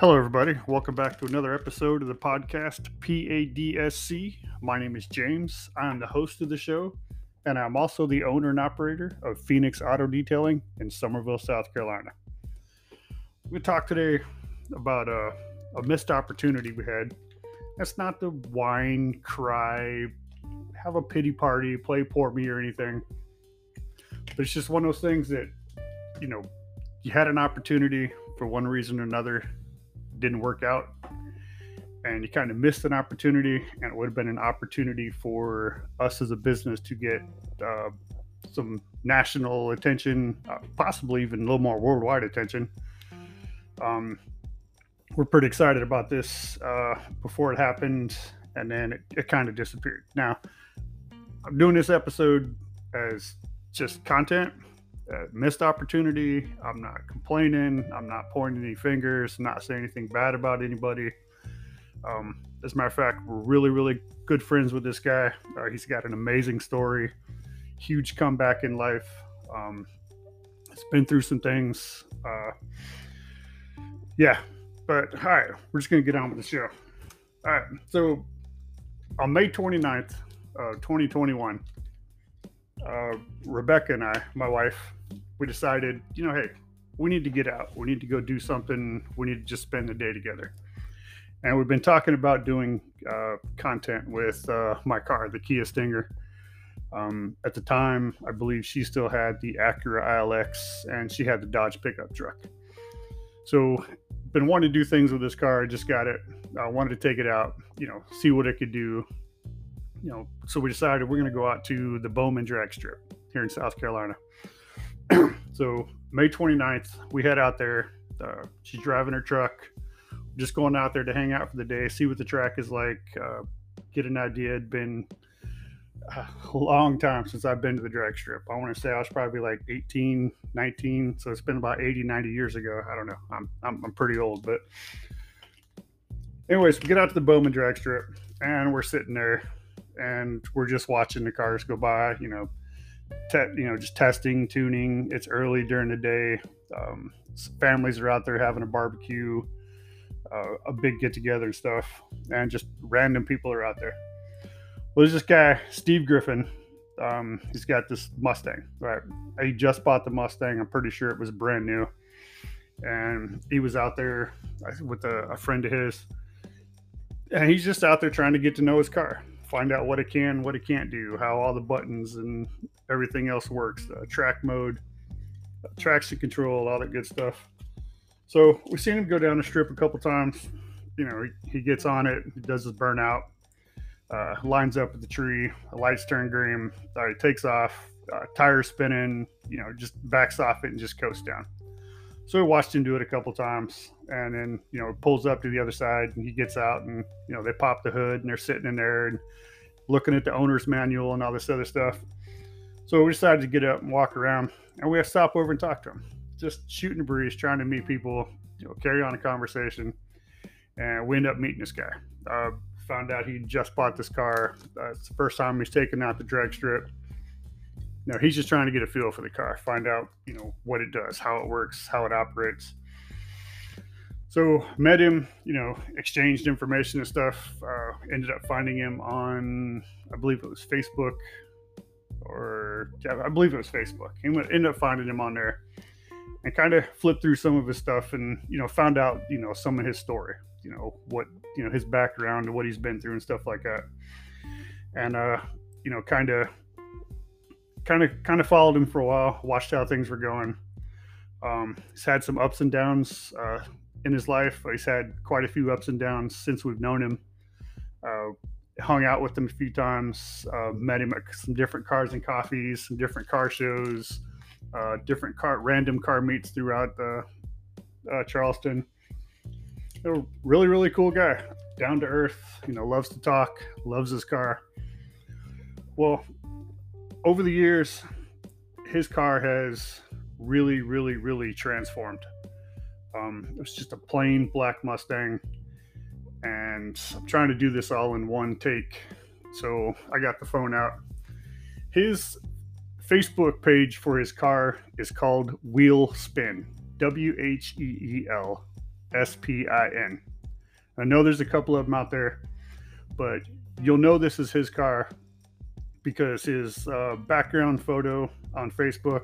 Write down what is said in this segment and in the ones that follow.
Hello, everybody. Welcome back to another episode of the podcast PADSC. My name is James. I'm the host of the show, and I'm also the owner and operator of Phoenix Auto Detailing in Summerville, South Carolina. We talk today about a, a missed opportunity we had. That's not the whine, cry, have a pity party, play poor me or anything. But it's just one of those things that, you know, you had an opportunity for one reason or another didn't work out and you kind of missed an opportunity and it would have been an opportunity for us as a business to get uh, some national attention uh, possibly even a little more worldwide attention. Um, we're pretty excited about this uh, before it happened and then it, it kind of disappeared. Now i'm doing this episode as just content uh, missed opportunity. I'm not complaining. I'm not pointing any fingers. Not saying anything bad about anybody. Um, as a matter of fact, we're really, really good friends with this guy. Uh, he's got an amazing story, huge comeback in life. Um, it's been through some things. Uh, yeah, but all right, we're just gonna get on with the show. All right, so on May 29th, uh, 2021, uh, Rebecca and I, my wife, we decided, you know, hey, we need to get out. We need to go do something. We need to just spend the day together. And we've been talking about doing uh, content with uh, my car, the Kia Stinger. Um, at the time, I believe she still had the Acura ILX and she had the Dodge pickup truck. So, been wanting to do things with this car. I just got it. I wanted to take it out, you know, see what it could do. You know, so we decided we're going to go out to the Bowman drag strip here in South Carolina. so May 29th, we head out there. Uh, she's driving her truck, just going out there to hang out for the day, see what the track is like, uh, get an idea. It'd been a long time since I've been to the drag strip. I want to say I was probably like 18, 19. So it's been about 80, 90 years ago. I don't know. I'm, I'm, I'm pretty old, but anyways, we get out to the Bowman drag strip and we're sitting there and we're just watching the cars go by, you know, te- you know, just testing, tuning. It's early during the day. Um, families are out there having a barbecue, uh, a big get together and stuff, and just random people are out there. Well, there's this guy, Steve Griffin. Um, he's got this Mustang. Right, he just bought the Mustang. I'm pretty sure it was brand new, and he was out there with a, a friend of his, and he's just out there trying to get to know his car find out what it can, what it can't do, how all the buttons and everything else works, uh, track mode, uh, traction control, all that good stuff. So we've seen him go down the strip a couple times. You know, he, he gets on it, he does his burnout, uh, lines up with the tree, the lights turn green, uh, he takes off, uh, tires spinning, you know, just backs off it and just coasts down. So we watched him do it a couple times, and then you know pulls up to the other side, and he gets out, and you know they pop the hood, and they're sitting in there and looking at the owner's manual and all this other stuff. So we decided to get up and walk around, and we have to stop over and talk to him, just shooting the breeze, trying to meet people, you know, carry on a conversation, and we end up meeting this guy. Uh, found out he just bought this car. Uh, it's the first time he's taken out the drag strip no, he's just trying to get a feel for the car, find out, you know, what it does, how it works, how it operates. So met him, you know, exchanged information and stuff. Uh, ended up finding him on, I believe it was Facebook, or yeah, I believe it was Facebook. He went, ended up finding him on there, and kind of flipped through some of his stuff, and you know, found out, you know, some of his story, you know, what you know his background and what he's been through and stuff like that, and uh, you know, kind of kind of kind of followed him for a while, watched how things were going. Um, he's had some ups and downs uh, in his life. He's had quite a few ups and downs since we've known him. Uh, hung out with him a few times, uh, met him at some different cars and coffees, some different car shows, uh, different car random car meets throughout the uh, Charleston. A really really cool guy, down to earth. You know, loves to talk, loves his car. Well, over the years, his car has really, really, really transformed. Um, it was just a plain black Mustang, and I'm trying to do this all in one take. So I got the phone out. His Facebook page for his car is called Wheel Spin, W H E E L S P I N. I know there's a couple of them out there, but you'll know this is his car because his uh, background photo on Facebook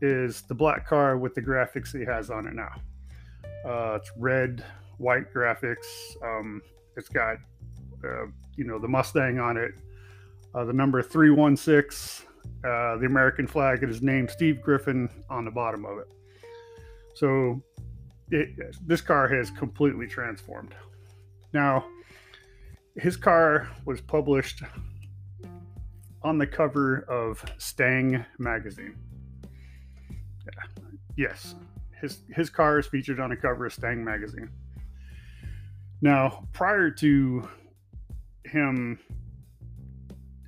is the black car with the graphics he has on it now. Uh, it's red, white graphics. Um, it's got, uh, you know, the Mustang on it, uh, the number 316, uh, the American flag, and his name, Steve Griffin, on the bottom of it. So it, this car has completely transformed. Now, his car was published on the cover of Stang magazine. Yes, his his car is featured on a cover of Stang magazine. Now, prior to him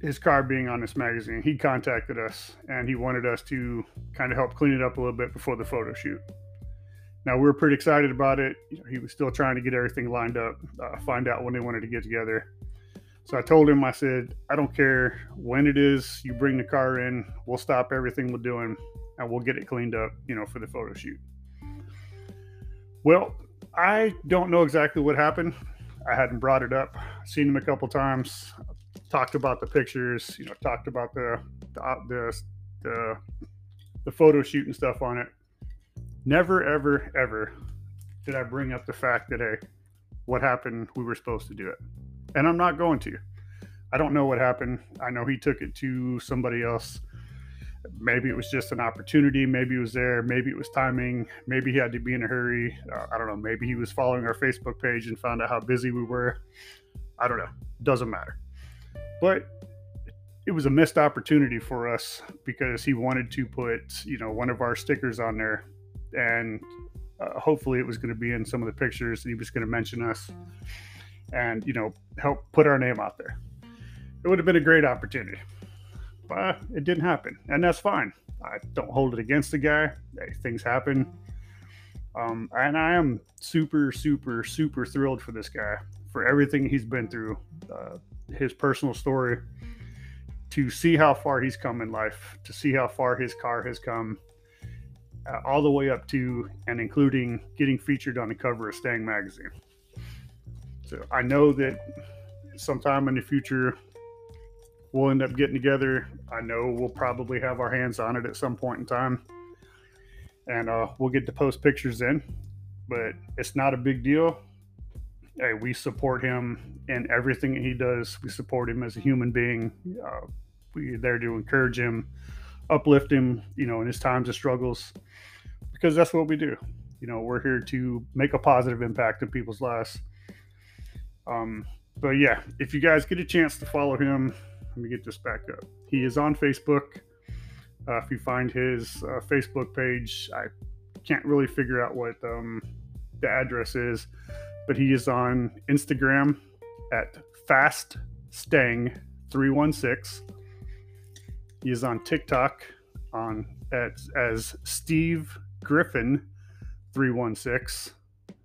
his car being on this magazine, he contacted us and he wanted us to kind of help clean it up a little bit before the photo shoot. Now we were pretty excited about it. He was still trying to get everything lined up, uh, find out when they wanted to get together. So I told him, I said, I don't care when it is, you bring the car in, we'll stop everything we're doing and we'll get it cleaned up, you know, for the photo shoot. Well, I don't know exactly what happened. I hadn't brought it up. Seen him a couple times, talked about the pictures, you know, talked about the the the, the, the photo shoot and stuff on it. Never, ever, ever did I bring up the fact that, hey, what happened? We were supposed to do it. And I'm not going to. I don't know what happened. I know he took it to somebody else. Maybe it was just an opportunity. Maybe it was there. Maybe it was timing. Maybe he had to be in a hurry. Uh, I don't know. Maybe he was following our Facebook page and found out how busy we were. I don't know. Doesn't matter. But it was a missed opportunity for us because he wanted to put, you know, one of our stickers on there and uh, hopefully it was going to be in some of the pictures and he was going to mention us and you know help put our name out there it would have been a great opportunity but it didn't happen and that's fine. I don't hold it against the guy. Hey, things happen. Um, and i am super super super thrilled for this guy for everything he's been through uh, his personal story to see how far he's come in life to see how far his car has come uh, all the way up to and including getting featured on the cover of Stang magazine. So I know that sometime in the future we'll end up getting together. I know we'll probably have our hands on it at some point in time, and uh, we'll get to post pictures in. But it's not a big deal. Hey, we support him in everything he does. We support him as a human being. Uh, we're there to encourage him, uplift him, you know, in his times of struggles because that's what we do. You know, we're here to make a positive impact in people's lives. Um, but yeah, if you guys get a chance to follow him, let me get this back up. He is on Facebook. Uh, if you find his uh, Facebook page, I can't really figure out what um, the address is, but he is on Instagram at faststang316. He is on TikTok on as, as Steve Griffin 316.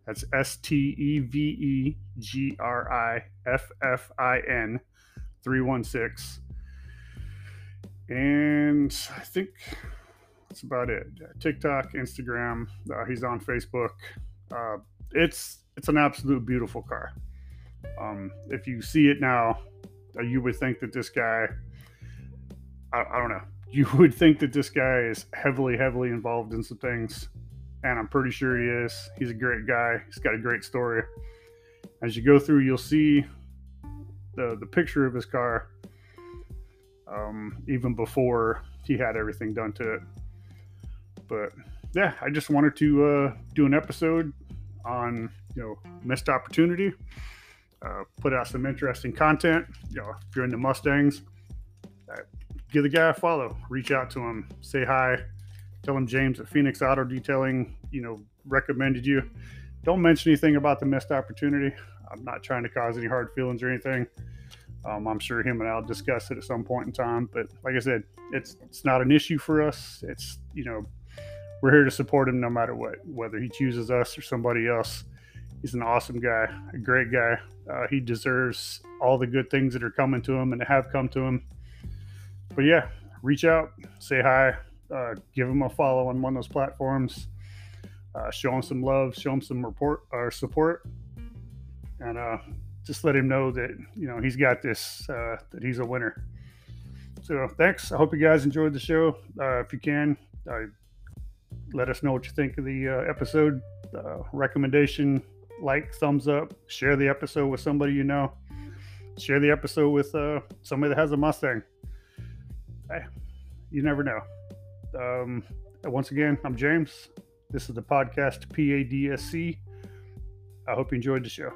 That's S T E V E G R I F F I N 316. And I think that's about it. TikTok, Instagram. Uh, he's on Facebook. Uh, it's it's an absolute beautiful car. Um, if you see it now, uh, you would think that this guy. I, I don't know you would think that this guy is heavily, heavily involved in some things, and I'm pretty sure he is. He's a great guy. He's got a great story. As you go through, you'll see the the picture of his car, um, even before he had everything done to it. But yeah, I just wanted to uh, do an episode on you know missed opportunity. Uh, put out some interesting content. You know, if you're into Mustangs, give the guy a follow, reach out to him, say hi, tell him James at Phoenix Auto Detailing, you know, recommended you. Don't mention anything about the missed opportunity. I'm not trying to cause any hard feelings or anything. Um, I'm sure him and I'll discuss it at some point in time. But like I said, it's it's not an issue for us. It's you know, we're here to support him no matter what, whether he chooses us or somebody else. He's an awesome guy, a great guy. Uh, he deserves all the good things that are coming to him and have come to him but yeah, reach out, say hi, uh, give him a follow on one of those platforms. uh, show him some love, show him some report or support, and uh, just let him know that you know he's got this, uh, that he's a winner. So thanks. I hope you guys enjoyed the show. Uh, if you can, uh, let us know what you think of the uh, episode. Uh, recommendation, like, thumbs up, share the episode with somebody you know. Share the episode with somebody that has a Mustang. Hey, you never know. Um, once again, I'm James. This is the podcast PADSC. I hope you enjoyed the show.